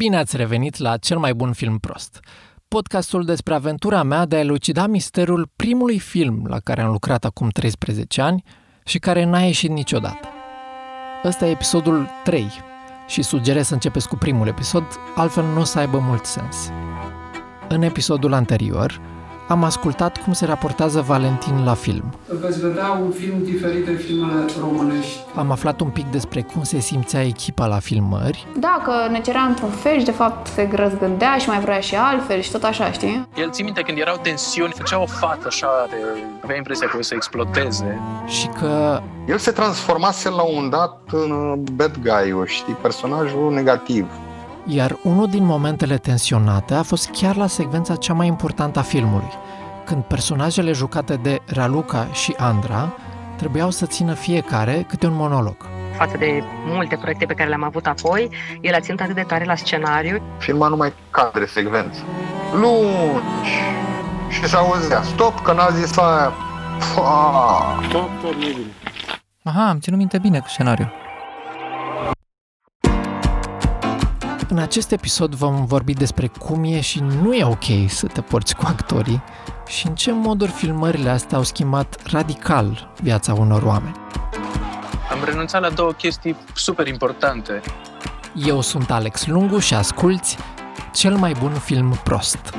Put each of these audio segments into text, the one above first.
Bine ați revenit la cel mai bun film prost. Podcastul despre aventura mea de a elucida misterul primului film la care am lucrat acum 13 ani și care n-a ieșit niciodată. Ăsta e episodul 3 și sugerez să începeți cu primul episod, altfel nu o să aibă mult sens. În episodul anterior, am ascultat cum se raportează Valentin la film. Veți vedea un film diferit de filmele românești. Am aflat un pic despre cum se simțea echipa la filmări Da, că ne cerea într-un fel și de fapt se răzgândea și mai vrea și altfel și tot așa, știi? El ții minte când erau tensiuni, făcea o fată așa de... avea impresia că o să explodeze. și că El se transformase la un moment dat în uh, bad guy știi, personajul negativ. Iar unul din momentele tensionate a fost chiar la secvența cea mai importantă a filmului, când personajele jucate de Raluca și Andra trebuiau să țină fiecare câte un monolog. față de multe proiecte pe care le-am avut apoi, el a ținut atât de tare la scenariu. Filma numai cadre, secvențe. Lungi. Și se auzea, stop, că n-a zis aia. Fa! Aha, am ținut minte bine cu scenariul. În acest episod vom vorbi despre cum e și nu e ok să te porți cu actorii și în ce moduri filmările astea au schimbat radical viața unor oameni. Am renunțat la două chestii super importante. Eu sunt Alex Lungu și asculți cel mai bun film prost.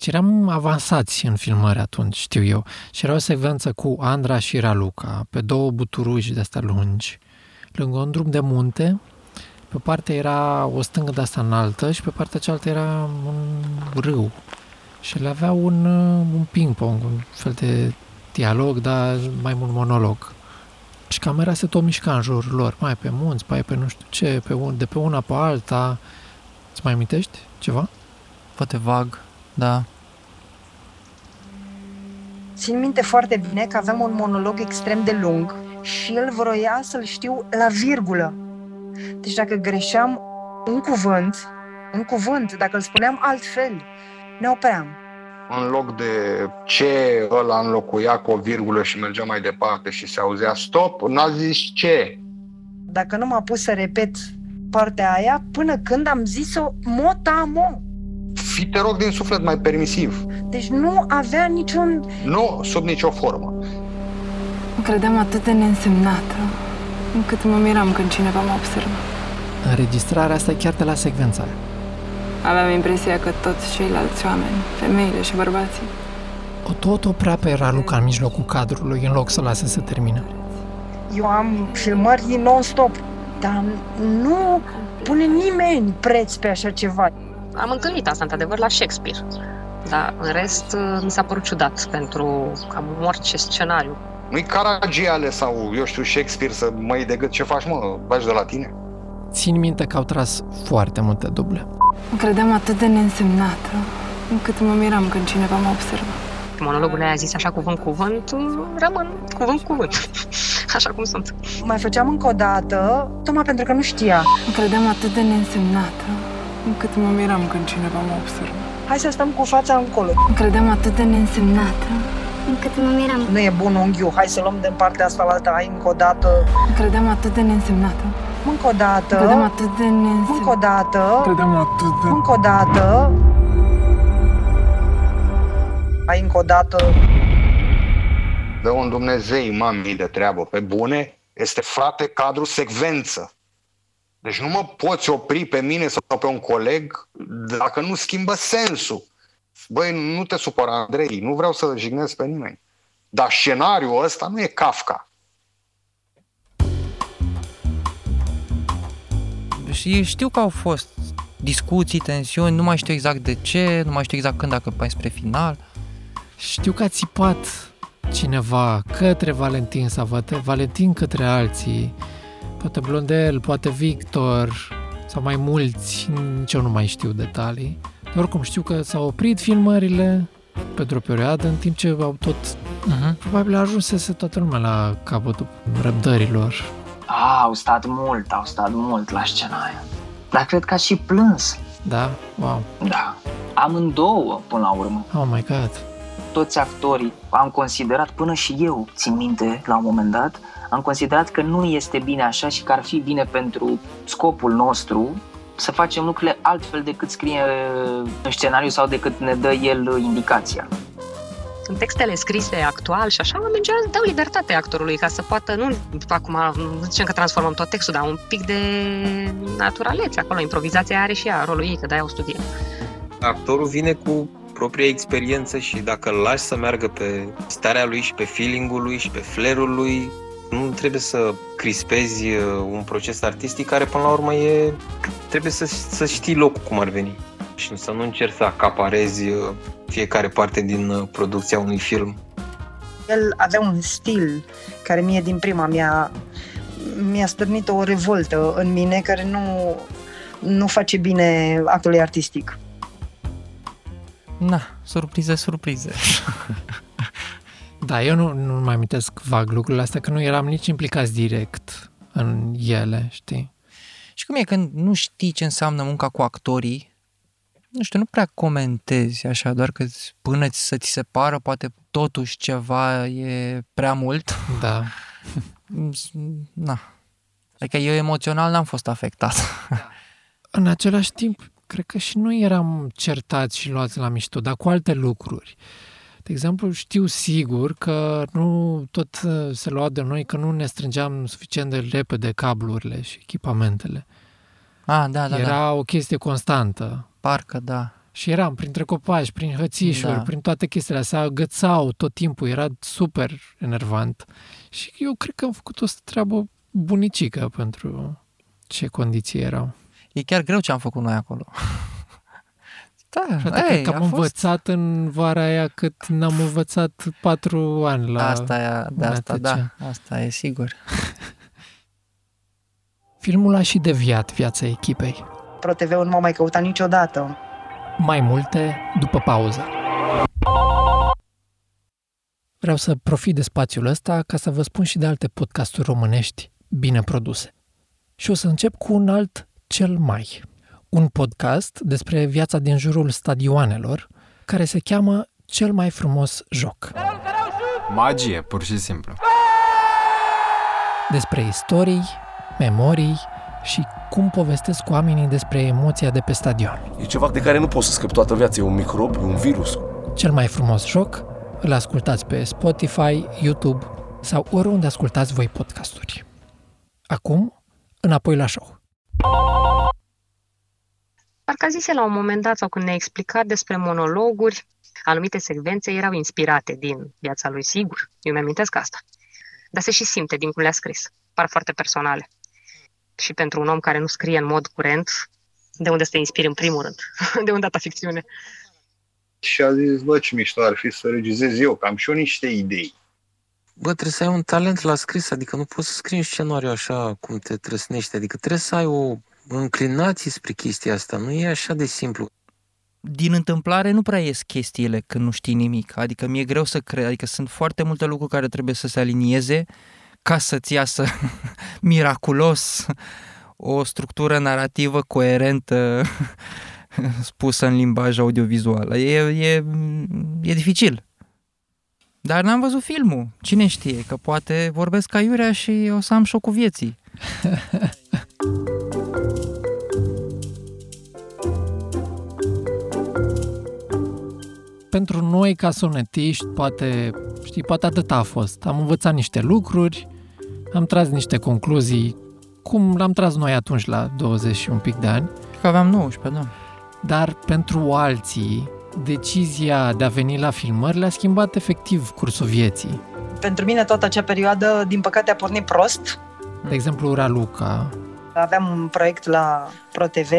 Deci eram avansați în filmări atunci, știu eu. Și era o secvență cu Andra și Raluca, pe două buturuși de astea lungi, lângă un drum de munte. Pe partea era o stângă de asta înaltă și pe partea cealaltă era un râu. Și le avea un, uh, un ping-pong, un fel de dialog, dar mai mult monolog. Și camera se tot mișca în jurul lor, mai pe munți, mai pe nu știu ce, pe un, de pe una pe alta. Îți mai amintești ceva? Poate vag, da. Țin minte foarte bine că aveam un monolog extrem de lung și el vroia să-l știu la virgulă. Deci dacă greșeam un cuvânt, un cuvânt, dacă îl spuneam altfel, ne opream. În loc de ce ăla înlocuia cu o virgulă și mergea mai departe și se auzea stop, n-a zis ce. Dacă nu m-a pus să repet partea aia, până când am zis-o mot-a-mo. Fii, te rog, din suflet mai permisiv. Deci nu avea niciun... Nu sub nicio formă. Mă credeam atât de neînsemnată, încât mă miram când cineva mă observă. Înregistrarea asta e chiar de la secvența aia. Aveam impresia că toți ceilalți oameni, femeile și bărbații, O tot oprea pe Raluca în mijlocul cadrului în loc să lase să termine. Eu am filmări non-stop, dar nu pune nimeni preț pe așa ceva. Am întâlnit asta, într-adevăr, la Shakespeare. Dar, în rest, mi s-a părut ciudat pentru cam orice scenariu. Nu-i Caragiale sau, eu știu, Shakespeare să mă iei de gât ce faci, mă, bagi de la tine. Țin minte că au tras foarte multe duble. mă credeam atât de neînsemnată, încât mă miram când cineva mă observă. Monologul ăla zis așa cuvânt-cuvânt, rămân cuvânt-cuvânt, așa cum sunt. Mai făceam încă o dată, tocmai pentru că nu știa. Mă credeam atât de neînsemnată, încât mă miram când cineva mă observă. Hai să stăm cu fața încolo. Mă credeam atât de neînsemnată, încât mă miram. Nu e bun unghiul, hai să luăm din partea asta la alta, hai încă o dată. mă credeam atât de neînsemnată, Încă o dată. mă credeam atât de Încă o neînsemnată. dată. Credeam atât de... Încă o dată. Hai încă o dată. Dă un Dumnezei, mami, de treabă, pe bune, este frate cadru secvență. Deci nu mă poți opri pe mine sau pe un coleg dacă nu schimbă sensul. Băi, nu te supăra, Andrei, nu vreau să jignesc pe nimeni. Dar scenariul ăsta nu e Kafka. Și știu că au fost discuții, tensiuni, nu mai știu exact de ce, nu mai știu exact când, dacă mai spre final. Știu că a țipat cineva către Valentin sau poate Valentin către alții, poate Blondel, poate Victor sau mai mulți, nici eu nu mai știu detalii. Dar oricum știu că s-au oprit filmările pentru o perioadă în timp ce au tot... Uh-huh. Probabil ajunsese toată lumea la capătul răbdărilor. A, au stat mult, au stat mult la scena aia. Dar cred că a și plâns. Da? Wow. Da. Amândouă, până la urmă. Oh my god. toți actorii, am considerat, până și eu țin minte la un moment dat, am considerat că nu este bine așa și că ar fi bine pentru scopul nostru să facem lucrurile altfel decât scrie în scenariu sau decât ne dă el indicația. În textele scrise actual și așa, oamenii general dau libertate actorului ca să poată, nu acum nu zicem că transformăm tot textul, dar un pic de naturalețe acolo. Improvizația are și ea rolul ei, că de-aia o studie. Actorul vine cu propria experiență și dacă îl lași să meargă pe starea lui și pe feeling-ul lui și pe flair-ul lui, nu trebuie să crispezi uh, un proces artistic care până la urmă e... trebuie să, să știi locul cum ar veni și să nu încerci să acaparezi uh, fiecare parte din uh, producția unui film. El avea un stil care mie din prima mi-a, mi-a stârnit o revoltă în mine care nu, nu face bine actului artistic. Na, surprize, surprize. Da, eu nu, nu mai amintesc vag lucrurile astea, că nu eram nici implicați direct în ele, știi? Și cum e când nu știi ce înseamnă munca cu actorii, nu știu, nu prea comentezi așa, doar că până să ți se pară, poate totuși ceva e prea mult. Da. Na. Adică eu emoțional n-am fost afectat. În același timp, cred că și noi eram certați și luați la mișto, dar cu alte lucruri. De exemplu, știu sigur că nu tot uh, se lua de noi că nu ne strângeam suficient de repede cablurile și echipamentele. Ah, da, da, Era da. o chestie constantă. Parcă, da. Și eram printre copaci, prin hățișuri, Da. prin toate chestiile astea, agățau tot timpul, era super enervant. Și eu cred că am făcut o treabă bunicică pentru ce condiții erau. E chiar greu ce am făcut noi acolo. Da, Frate, ei, cred că a am fost... învățat în vara aia cât n-am învățat patru ani la Asta e, de asta, MTC. da, asta e sigur. Filmul a și deviat viața echipei. ProTV-ul nu m-a mai căutat niciodată. Mai multe după pauză. Vreau să profit de spațiul ăsta ca să vă spun și de alte podcasturi românești bine produse. Și o să încep cu un alt cel mai. Un podcast despre viața din jurul stadioanelor, care se cheamă Cel mai frumos joc. Magie, pur și simplu. Despre istorii, memorii și cum povestesc oamenii despre emoția de pe stadion. E ceva de care nu poți să scapi toată viața, e un microb, e un virus. Cel mai frumos joc îl ascultați pe Spotify, YouTube sau oriunde ascultați voi podcasturi. Acum, înapoi la show. Parcă a zise la un moment dat, sau când ne-a explicat despre monologuri, anumite secvențe erau inspirate din viața lui, sigur. Eu mi-amintesc asta. Dar se și simte din cum le-a scris. Par foarte personale. Și pentru un om care nu scrie în mod curent, de unde să te inspiri în primul rând? De unde data ficțiune? Și a zis, bă, ce mișto ar fi să regizez eu, că am și eu niște idei. Bă, trebuie să ai un talent la scris, adică nu poți să scrii un scenariu așa cum te trăsnești, adică trebuie să ai o înclinație spre chestia asta, nu e așa de simplu. Din întâmplare nu prea ies chestiile când nu știi nimic, adică mi-e greu să cred, adică sunt foarte multe lucruri care trebuie să se alinieze ca să-ți iasă miraculos o structură narrativă coerentă spusă în limbaj audiovizual. E, e, e dificil. Dar n-am văzut filmul. Cine știe, că poate vorbesc ca Iurea și o să am șocul vieții. Pentru noi, ca sonetiști, poate, știi, poate atât a fost. Am învățat niște lucruri, am tras niște concluzii, cum l-am tras noi atunci la 20 și un pic de ani. Că aveam 19, da. Dar pentru alții, decizia de a veni la filmări le-a schimbat efectiv cursul vieții. Pentru mine toată acea perioadă, din păcate, a pornit prost. De exemplu, Raluca, Aveam un proiect la ProTV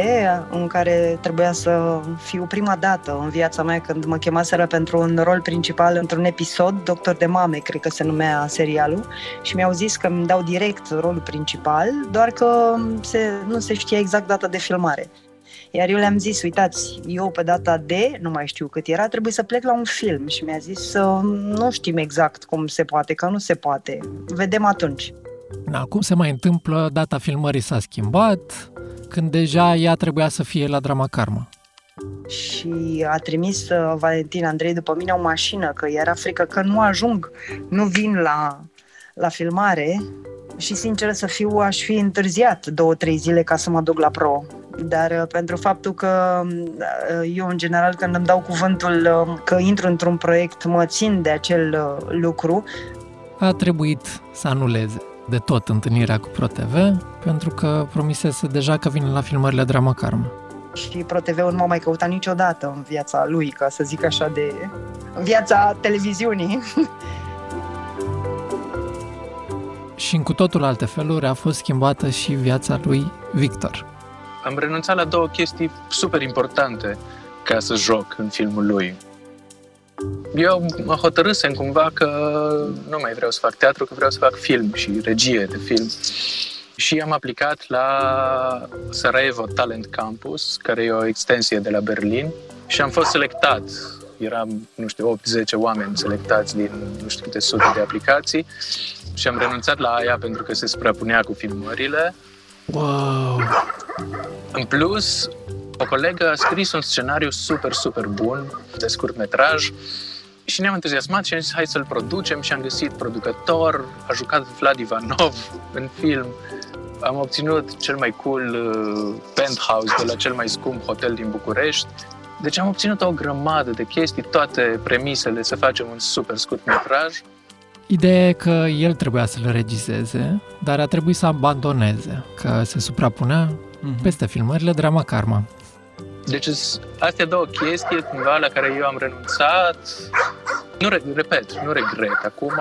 în care trebuia să fiu prima dată în viața mea când mă chemaseră pentru un rol principal într-un episod, Doctor de Mame, cred că se numea serialul, și mi-au zis că îmi dau direct rolul principal, doar că se, nu se știa exact data de filmare. Iar eu le-am zis, uitați, eu pe data de, nu mai știu cât era, trebuie să plec la un film și mi-a zis, nu știm exact cum se poate, că nu se poate, vedem atunci. Na, cum se mai întâmplă, data filmării s-a schimbat, când deja ea trebuia să fie la Drama Karma. și a trimis uh, Valentin Andrei după mine o mașină, că era frică că nu ajung, nu vin la, la filmare și sincer să fiu, aș fi întârziat două, trei zile ca să mă duc la pro. Dar uh, pentru faptul că uh, eu, în general, când îmi dau cuvântul că intru într-un proiect, mă țin de acel lucru. A trebuit să anuleze de tot întâlnirea cu ProTV, pentru că promisese deja că vine la filmările Drama Karma și ProTV-ul nu m-a mai căutat niciodată în viața lui, ca să zic așa, de în viața televiziunii. și în cu totul alte feluri a fost schimbată și viața lui Victor. Am renunțat la două chestii super importante ca să joc în filmul lui. Eu mă hotărâsem cumva că nu mai vreau să fac teatru, că vreau să fac film și regie de film și am aplicat la Sarajevo Talent Campus, care e o extensie de la Berlin și am fost selectat. Eram, nu știu, 8-10 oameni selectați din nu știu câte sute de aplicații și am renunțat la aia pentru că se suprapunea cu filmările. Wow! În plus, o colegă a scris un scenariu super, super bun de scurt metraj și ne-am entuziasmat și am zis hai să-l producem și am găsit producător, a jucat Vlad Ivanov în film am obținut cel mai cool uh, penthouse de la cel mai scump hotel din București. Deci am obținut o grămadă de chestii, toate premisele să facem un super scurt metraj. Ideea e că el trebuia să le regizeze, dar a trebuit să abandoneze, că se suprapunea mm-hmm. peste filmările Drama Karma. Deci astea două chestii cumva la care eu am renunțat. Nu, repet, nu regret acum,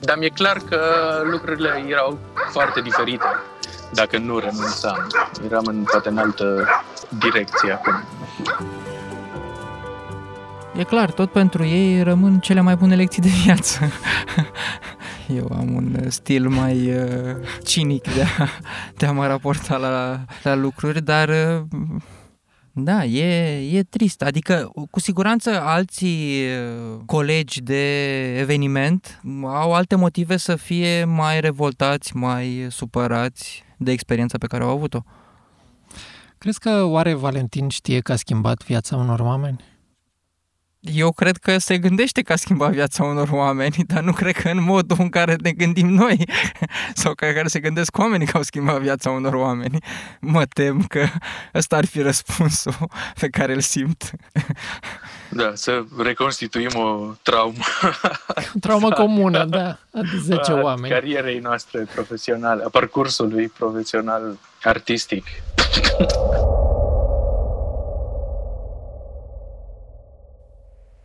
dar mi-e clar că lucrurile erau foarte diferite dacă nu renunțam. Eram în, poate în altă direcție acum. E clar, tot pentru ei rămân cele mai bune lecții de viață. Eu am un stil mai uh, cinic de a, de a mă raporta la, la lucruri, dar uh, da, e, e trist. Adică, cu siguranță, alții uh, colegi de eveniment au alte motive să fie mai revoltați, mai supărați de experiența pe care au avut-o. Crezi că oare Valentin știe că a schimbat viața unor oameni? Eu cred că se gândește că a schimbat viața unor oameni, dar nu cred că în modul în care ne gândim noi sau ca care se gândesc oamenii că au schimbat viața unor oameni. Mă tem că ăsta ar fi răspunsul pe care îl simt. Da, să reconstituim o traumă. Traumă comună, da, de 10 a oameni. carierei noastre profesionale, a parcursului profesional artistic.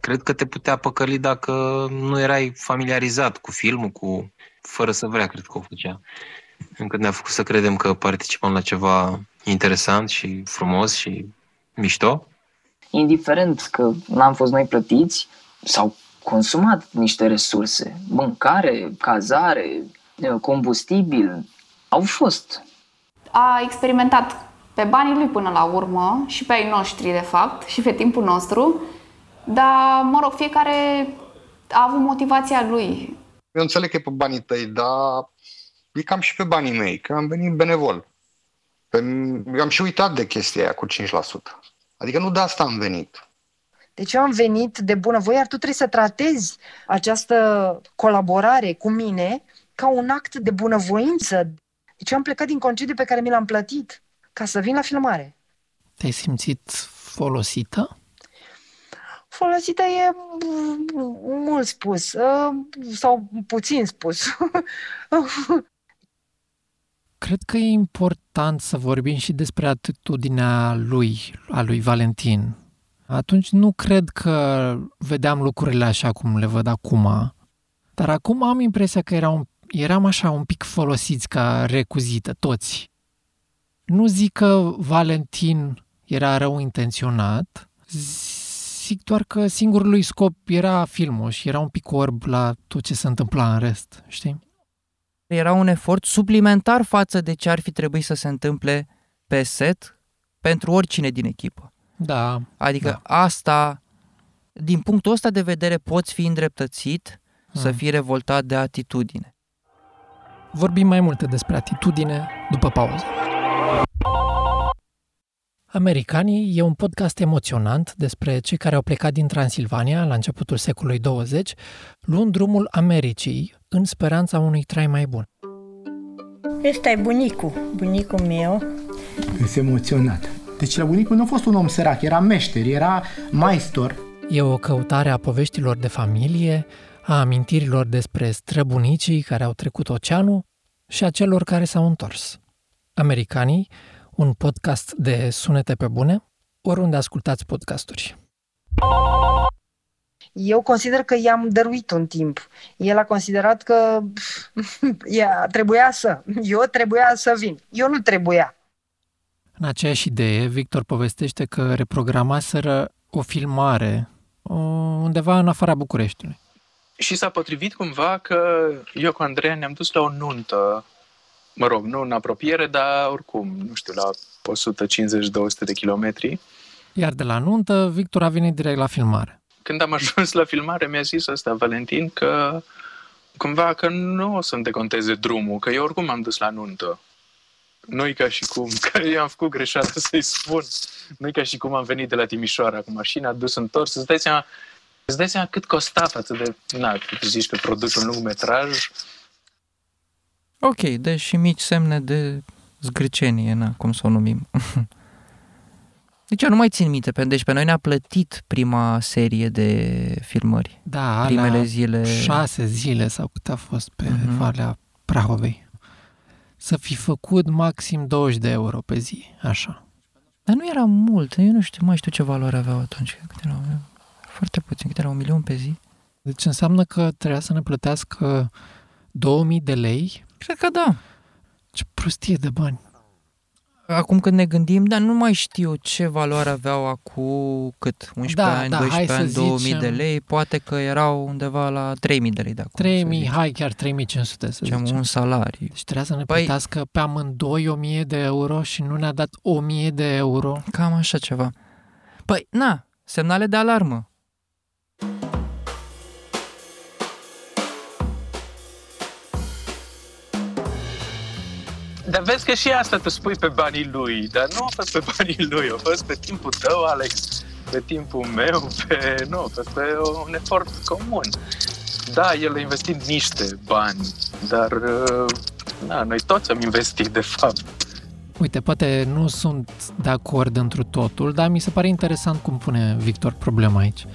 Cred că te putea păcăli dacă nu erai familiarizat cu filmul, cu fără să vrea, cred că o făcea. Încă ne-a făcut să credem că participăm la ceva interesant și frumos și mișto. Indiferent că n-am fost noi plătiți, s-au consumat niște resurse, mâncare, cazare, combustibil, au fost. A experimentat pe banii lui până la urmă și pe ai noștri, de fapt, și pe timpul nostru, dar, mă rog, fiecare a avut motivația lui. Eu înțeleg că e pe banii tăi, dar e cam și pe banii mei, că am venit benevol. Eu am și uitat de chestia aia cu 5%. Adică nu de asta am venit. Deci eu am venit de bunăvoie, iar tu trebuie să tratezi această colaborare cu mine ca un act de bunăvoință. Deci eu am plecat din concediu pe care mi l-am plătit ca să vin la filmare. Te-ai simțit folosită? Folosită e mult spus ă, sau puțin spus. Cred că e important să vorbim și despre atitudinea lui, a lui Valentin. Atunci nu cred că vedeam lucrurile așa cum le văd acum, dar acum am impresia că era un, eram așa un pic folosiți ca recuzită, toți. Nu zic că Valentin era rău intenționat, zic doar că singurul lui scop era filmul și era un pic orb la tot ce se întâmpla în rest, știi? Era un efort suplimentar față de ce ar fi trebuit să se întâmple pe set pentru oricine din echipă. Da. Adică da. asta, din punctul ăsta de vedere, poți fi îndreptățit hmm. să fii revoltat de atitudine. Vorbim mai multe despre atitudine după pauză. Americanii e un podcast emoționant despre cei care au plecat din Transilvania la începutul secolului 20, luând drumul Americii în speranța unui trai mai bun. Ăsta e bunicul, bunicul meu. Sunt emoționat. Deci la bunicul nu a fost un om sărac, era meșter, era maestor. E o căutare a poveștilor de familie, a amintirilor despre străbunicii care au trecut oceanul și a celor care s-au întors. Americanii, un podcast de sunete pe bune, oriunde ascultați podcasturi. Eu consider că i-am dăruit un timp. El a considerat că ea, trebuia să. Eu trebuia să vin. Eu nu trebuia. În aceeași idee, Victor povestește că reprogramaseră o filmare undeva în afara Bucureștiului. Și s-a potrivit cumva că eu cu Andreea ne-am dus la o nuntă, mă rog, nu în apropiere, dar oricum, nu știu, la 150-200 de kilometri. Iar de la nuntă, Victor a venit direct la filmare. Când am ajuns la filmare, mi-a zis ăsta, Valentin, că cumva că nu o să-mi deconteze drumul, că eu oricum am dus la nuntă. nu ca și cum, că eu am făcut greșeală să-i spun. nu ca și cum am venit de la Timișoara cu mașina, dus întors, îți dai seama, îți dai seama cât costa față de, na, tu zici că produci un lung metraj. Ok, deci și mici semne de zgârcenie, na, cum să o numim. Deci eu nu mai țin minte, pentru deci pe noi ne-a plătit prima serie de filmări. Da, primele zile. șase zile sau cât a fost pe uh-huh. Valea Prahovei. Să fi făcut maxim 20 de euro pe zi, așa. Dar nu era mult, eu nu știu, mai știu ce valoare aveau atunci. Cât erau? Foarte puțin, cât era un milion pe zi? Deci înseamnă că trebuia să ne plătească 2000 de lei? Cred că da. Ce prostie de bani acum când ne gândim, dar nu mai știu ce valoare aveau acum cât, 11 da, ani, da, 12 ani, 2000 zicem... de lei, poate că erau undeva la 3000 de lei de acum. 3000, hai chiar 3500 să zicem. un salariu. Deci trebuia să ne păi... plătească pe amândoi 1000 de euro și nu ne-a dat 1000 de euro. Cam așa ceva. Păi, na, semnale de alarmă. Dar vezi că și asta tu spui pe banii lui, dar nu a fost pe banii lui, a fost pe timpul tău, Alex, pe timpul meu, pe, nu, a fost pe un efort comun. Da, el a investit niște bani, dar na, noi toți am investit, de fapt. Uite, poate nu sunt de acord întru totul, dar mi se pare interesant cum pune Victor problema aici.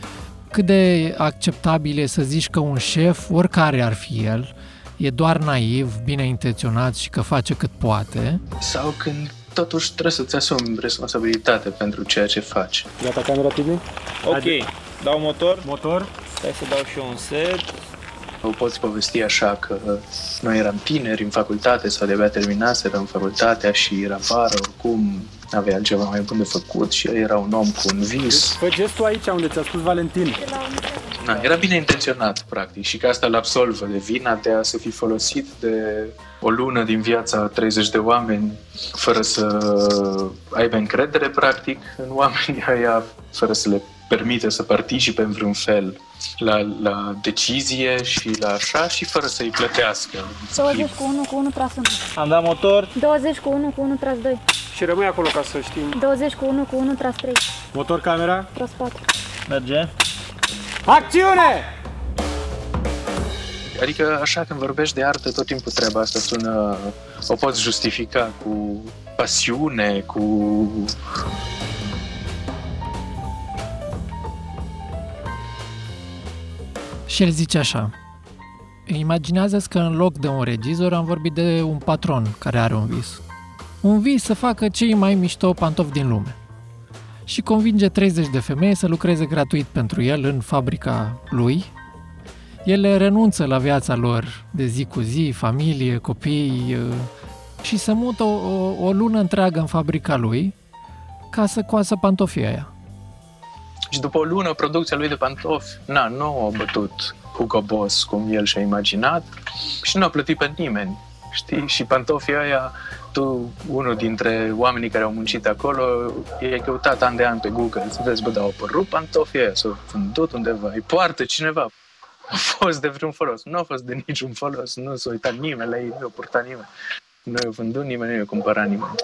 Cât de acceptabil e să zici că un șef, oricare ar fi el, e doar naiv, bine intenționat și că face cât poate. Sau când totuși trebuie să-ți asumi responsabilitate pentru ceea ce faci. Gata camera TV? Ok, dau motor. Motor. Stai să dau și eu un set. O poți povesti așa că noi eram tineri în facultate sau de-abia terminaseră în facultatea și era vară, oricum avea altceva mai bun de făcut și el era un om cu un vis. Fă gestul aici unde ți-a spus Valentin. Na, era bine intenționat, practic, și că asta îl absolvă de vina de a se fi folosit de o lună din viața 30 de oameni fără să aibă încredere, practic, în oamenii aia, fără să le permite să participe în vreun fel la, la decizie și la așa și fără să-i plătească. 20 cu 1 cu 1 tras 1. Am dat motor. 20 cu 1 cu 1 tras 2. Și rămâi acolo ca să știm. 20 cu 1 cu 1 tras 3. Motor camera. Tras 4. Merge. Acțiune! Adică așa când vorbești de artă, tot timpul treaba asta sună, o poți justifica cu pasiune, cu Și el zice așa, imaginează că în loc de un regizor am vorbit de un patron care are un vis. Un vis să facă cei mai mișto pantofi din lume. Și convinge 30 de femei să lucreze gratuit pentru el în fabrica lui. Ele renunță la viața lor de zi cu zi, familie, copii și se mută o, o, o lună întreagă în fabrica lui ca să coasă pantofii aia. Și după o lună, producția lui de pantofi, na, nu a bătut Hugo Boss cum el și-a imaginat și nu a plătit pe nimeni. Știi? Și pantofii aia, tu, unul dintre oamenii care au muncit acolo, i-ai căutat an de an pe Google să vezi, bă, dar au apărut pantofii aia, s-au vândut undeva, îi poartă cineva. A fost de vreun folos. Nu a fost de niciun folos. Nu s-a uitat nimeni la ei, nu a purtat nimeni. Nu i-a vândut nimeni, nu i-a cumpărat nimeni.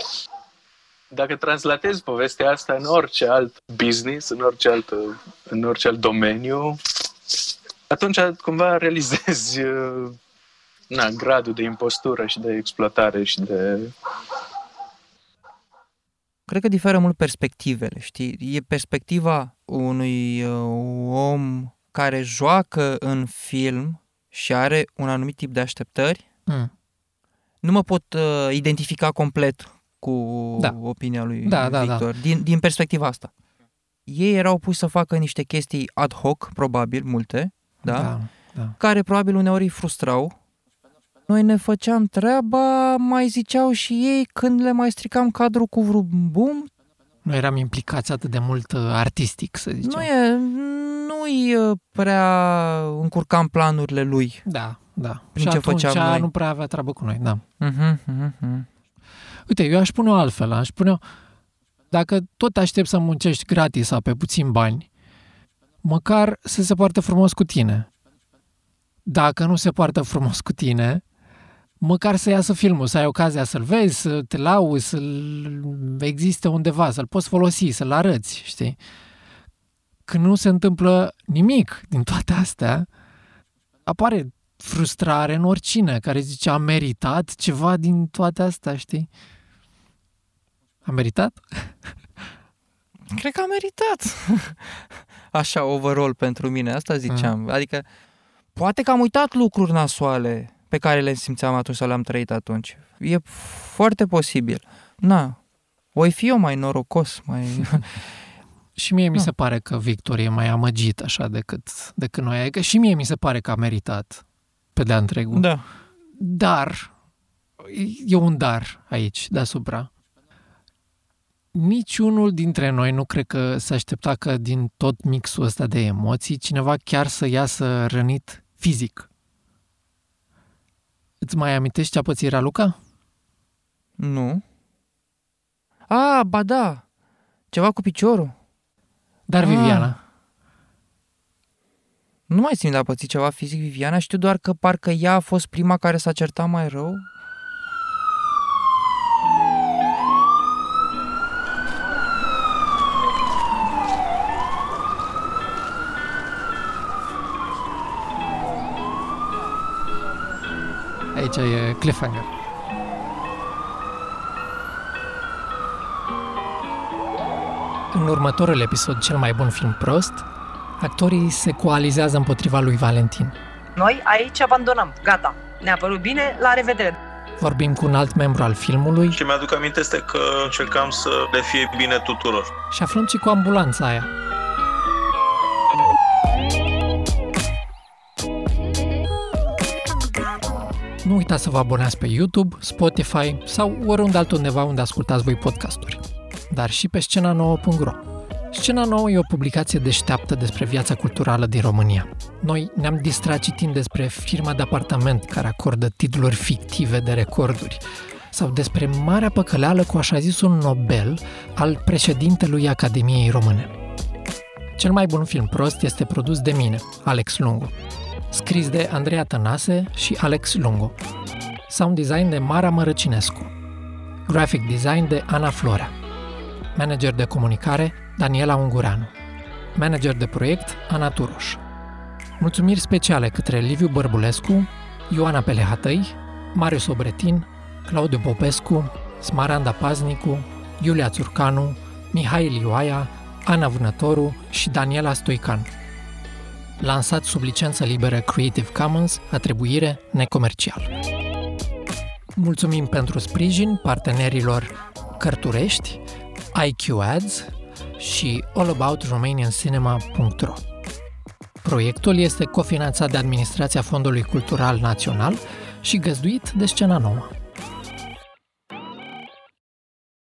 dacă translatezi povestea asta în orice alt business, în orice alt, în orice alt domeniu, atunci cumva realizezi uh, na, gradul de impostură și de exploatare și de... Cred că diferă mult perspectivele, știi? E perspectiva unui uh, om care joacă în film și are un anumit tip de așteptări. Mm. Nu mă pot uh, identifica complet cu Da. opinia lui Da, da, da. Victor, Din, din perspectiva asta. Ei erau puși să facă niște chestii ad hoc, probabil, multe, da? Da, da. care probabil uneori îi frustrau. Noi ne făceam treaba, mai ziceau și ei când le mai stricam cadrul cu vreun bum. Nu eram implicați atât de mult uh, artistic, să zicem. Nu e, nu-i uh, prea încurcam planurile lui. Da, da. Prin și ce atunci făceam noi. nu prea avea treabă cu noi, da. Mhm, mhm, mhm. Uite, eu aș pune-o altfel, aș pune dacă tot aștept să muncești gratis sau pe puțin bani, măcar să se poartă frumos cu tine. Dacă nu se poartă frumos cu tine, măcar să iasă filmul, să ai ocazia să-l vezi, să te lauzi, să-l existe undeva, să-l poți folosi, să-l arăți, știi? Când nu se întâmplă nimic din toate astea, apare frustrare în oricine care zice a meritat ceva din toate astea, știi? A meritat? Cred că a meritat. Așa, overall pentru mine, asta ziceam. Mm. Adică, poate că am uitat lucruri nasoale pe care le simțeam atunci sau le-am trăit atunci. E foarte posibil. Na, voi fi eu mai norocos, mai... Și mie mi Da. se pare că Victor e mai amăgit așa decât, decât noi. Adică și mie mi se pare că a meritat pe de-a întregul. Da. Dar, e un dar aici, deasupra. Niciunul dintre noi nu cred că se aștepta că din tot mixul ăsta de emoții cineva chiar să iasă rănit fizic. Îți mai amintești ce a pățit Raluca? Nu. A, ba da, ceva cu piciorul. Dar Ah. Viviana. Nu mai țin de a pățit ceva fizic Viviana, știu doar că parcă ea a fost prima care s-a certat mai rău. Aici e cliffhanger. În următorul episod, cel mai bun film prost, actorii se coalizează împotriva lui Valentin. Noi aici abandonăm. Gata. Ne-a părut bine, la revedere. Vorbim cu un alt membru al filmului Ce mi-aduc aminte este că încercam să le fie bine tuturor. și aflăm și cu ambulanța aia. Uitați să vă abonați pe YouTube, Spotify sau oriunde altundeva unde ascultați voi podcasturi. Dar și pe scena nouă.ro. Scena nouă e o publicație deșteaptă despre viața culturală din România. Noi ne-am distrat citind despre firma de apartament care acordă titluri fictive de recorduri sau despre marea păcăleală cu așa zisul Nobel al președintelui Academiei Române. Cel mai bun film prost este produs de mine, Alex Lungu. Scris de Andreea Tănase și Alex Lungu. Sound design de Mara Mărăcinescu. Graphic design de Ana Florea. Manager de comunicare Daniela Ungureanu. Manager de proiect Ana Turoș. Mulțumiri speciale către Liviu Bărbulescu, Ioana Pelehatăi, Marius Obretin, Claudiu Popescu, Smaranda Paznicu, Iulia Țurcanu, Mihai Lioaia, Ana Vânătoru și Daniela Stoican. Lansat sub licență liberă Creative Commons, atribuire necomercial. Mulțumim pentru sprijin partenerilor Cărturești, IQ Ads și allaboutRomanianCinema.ro. Proiectul este cofinanțat de Administrația Fondului Cultural Național și găzduit de Scena Nouă.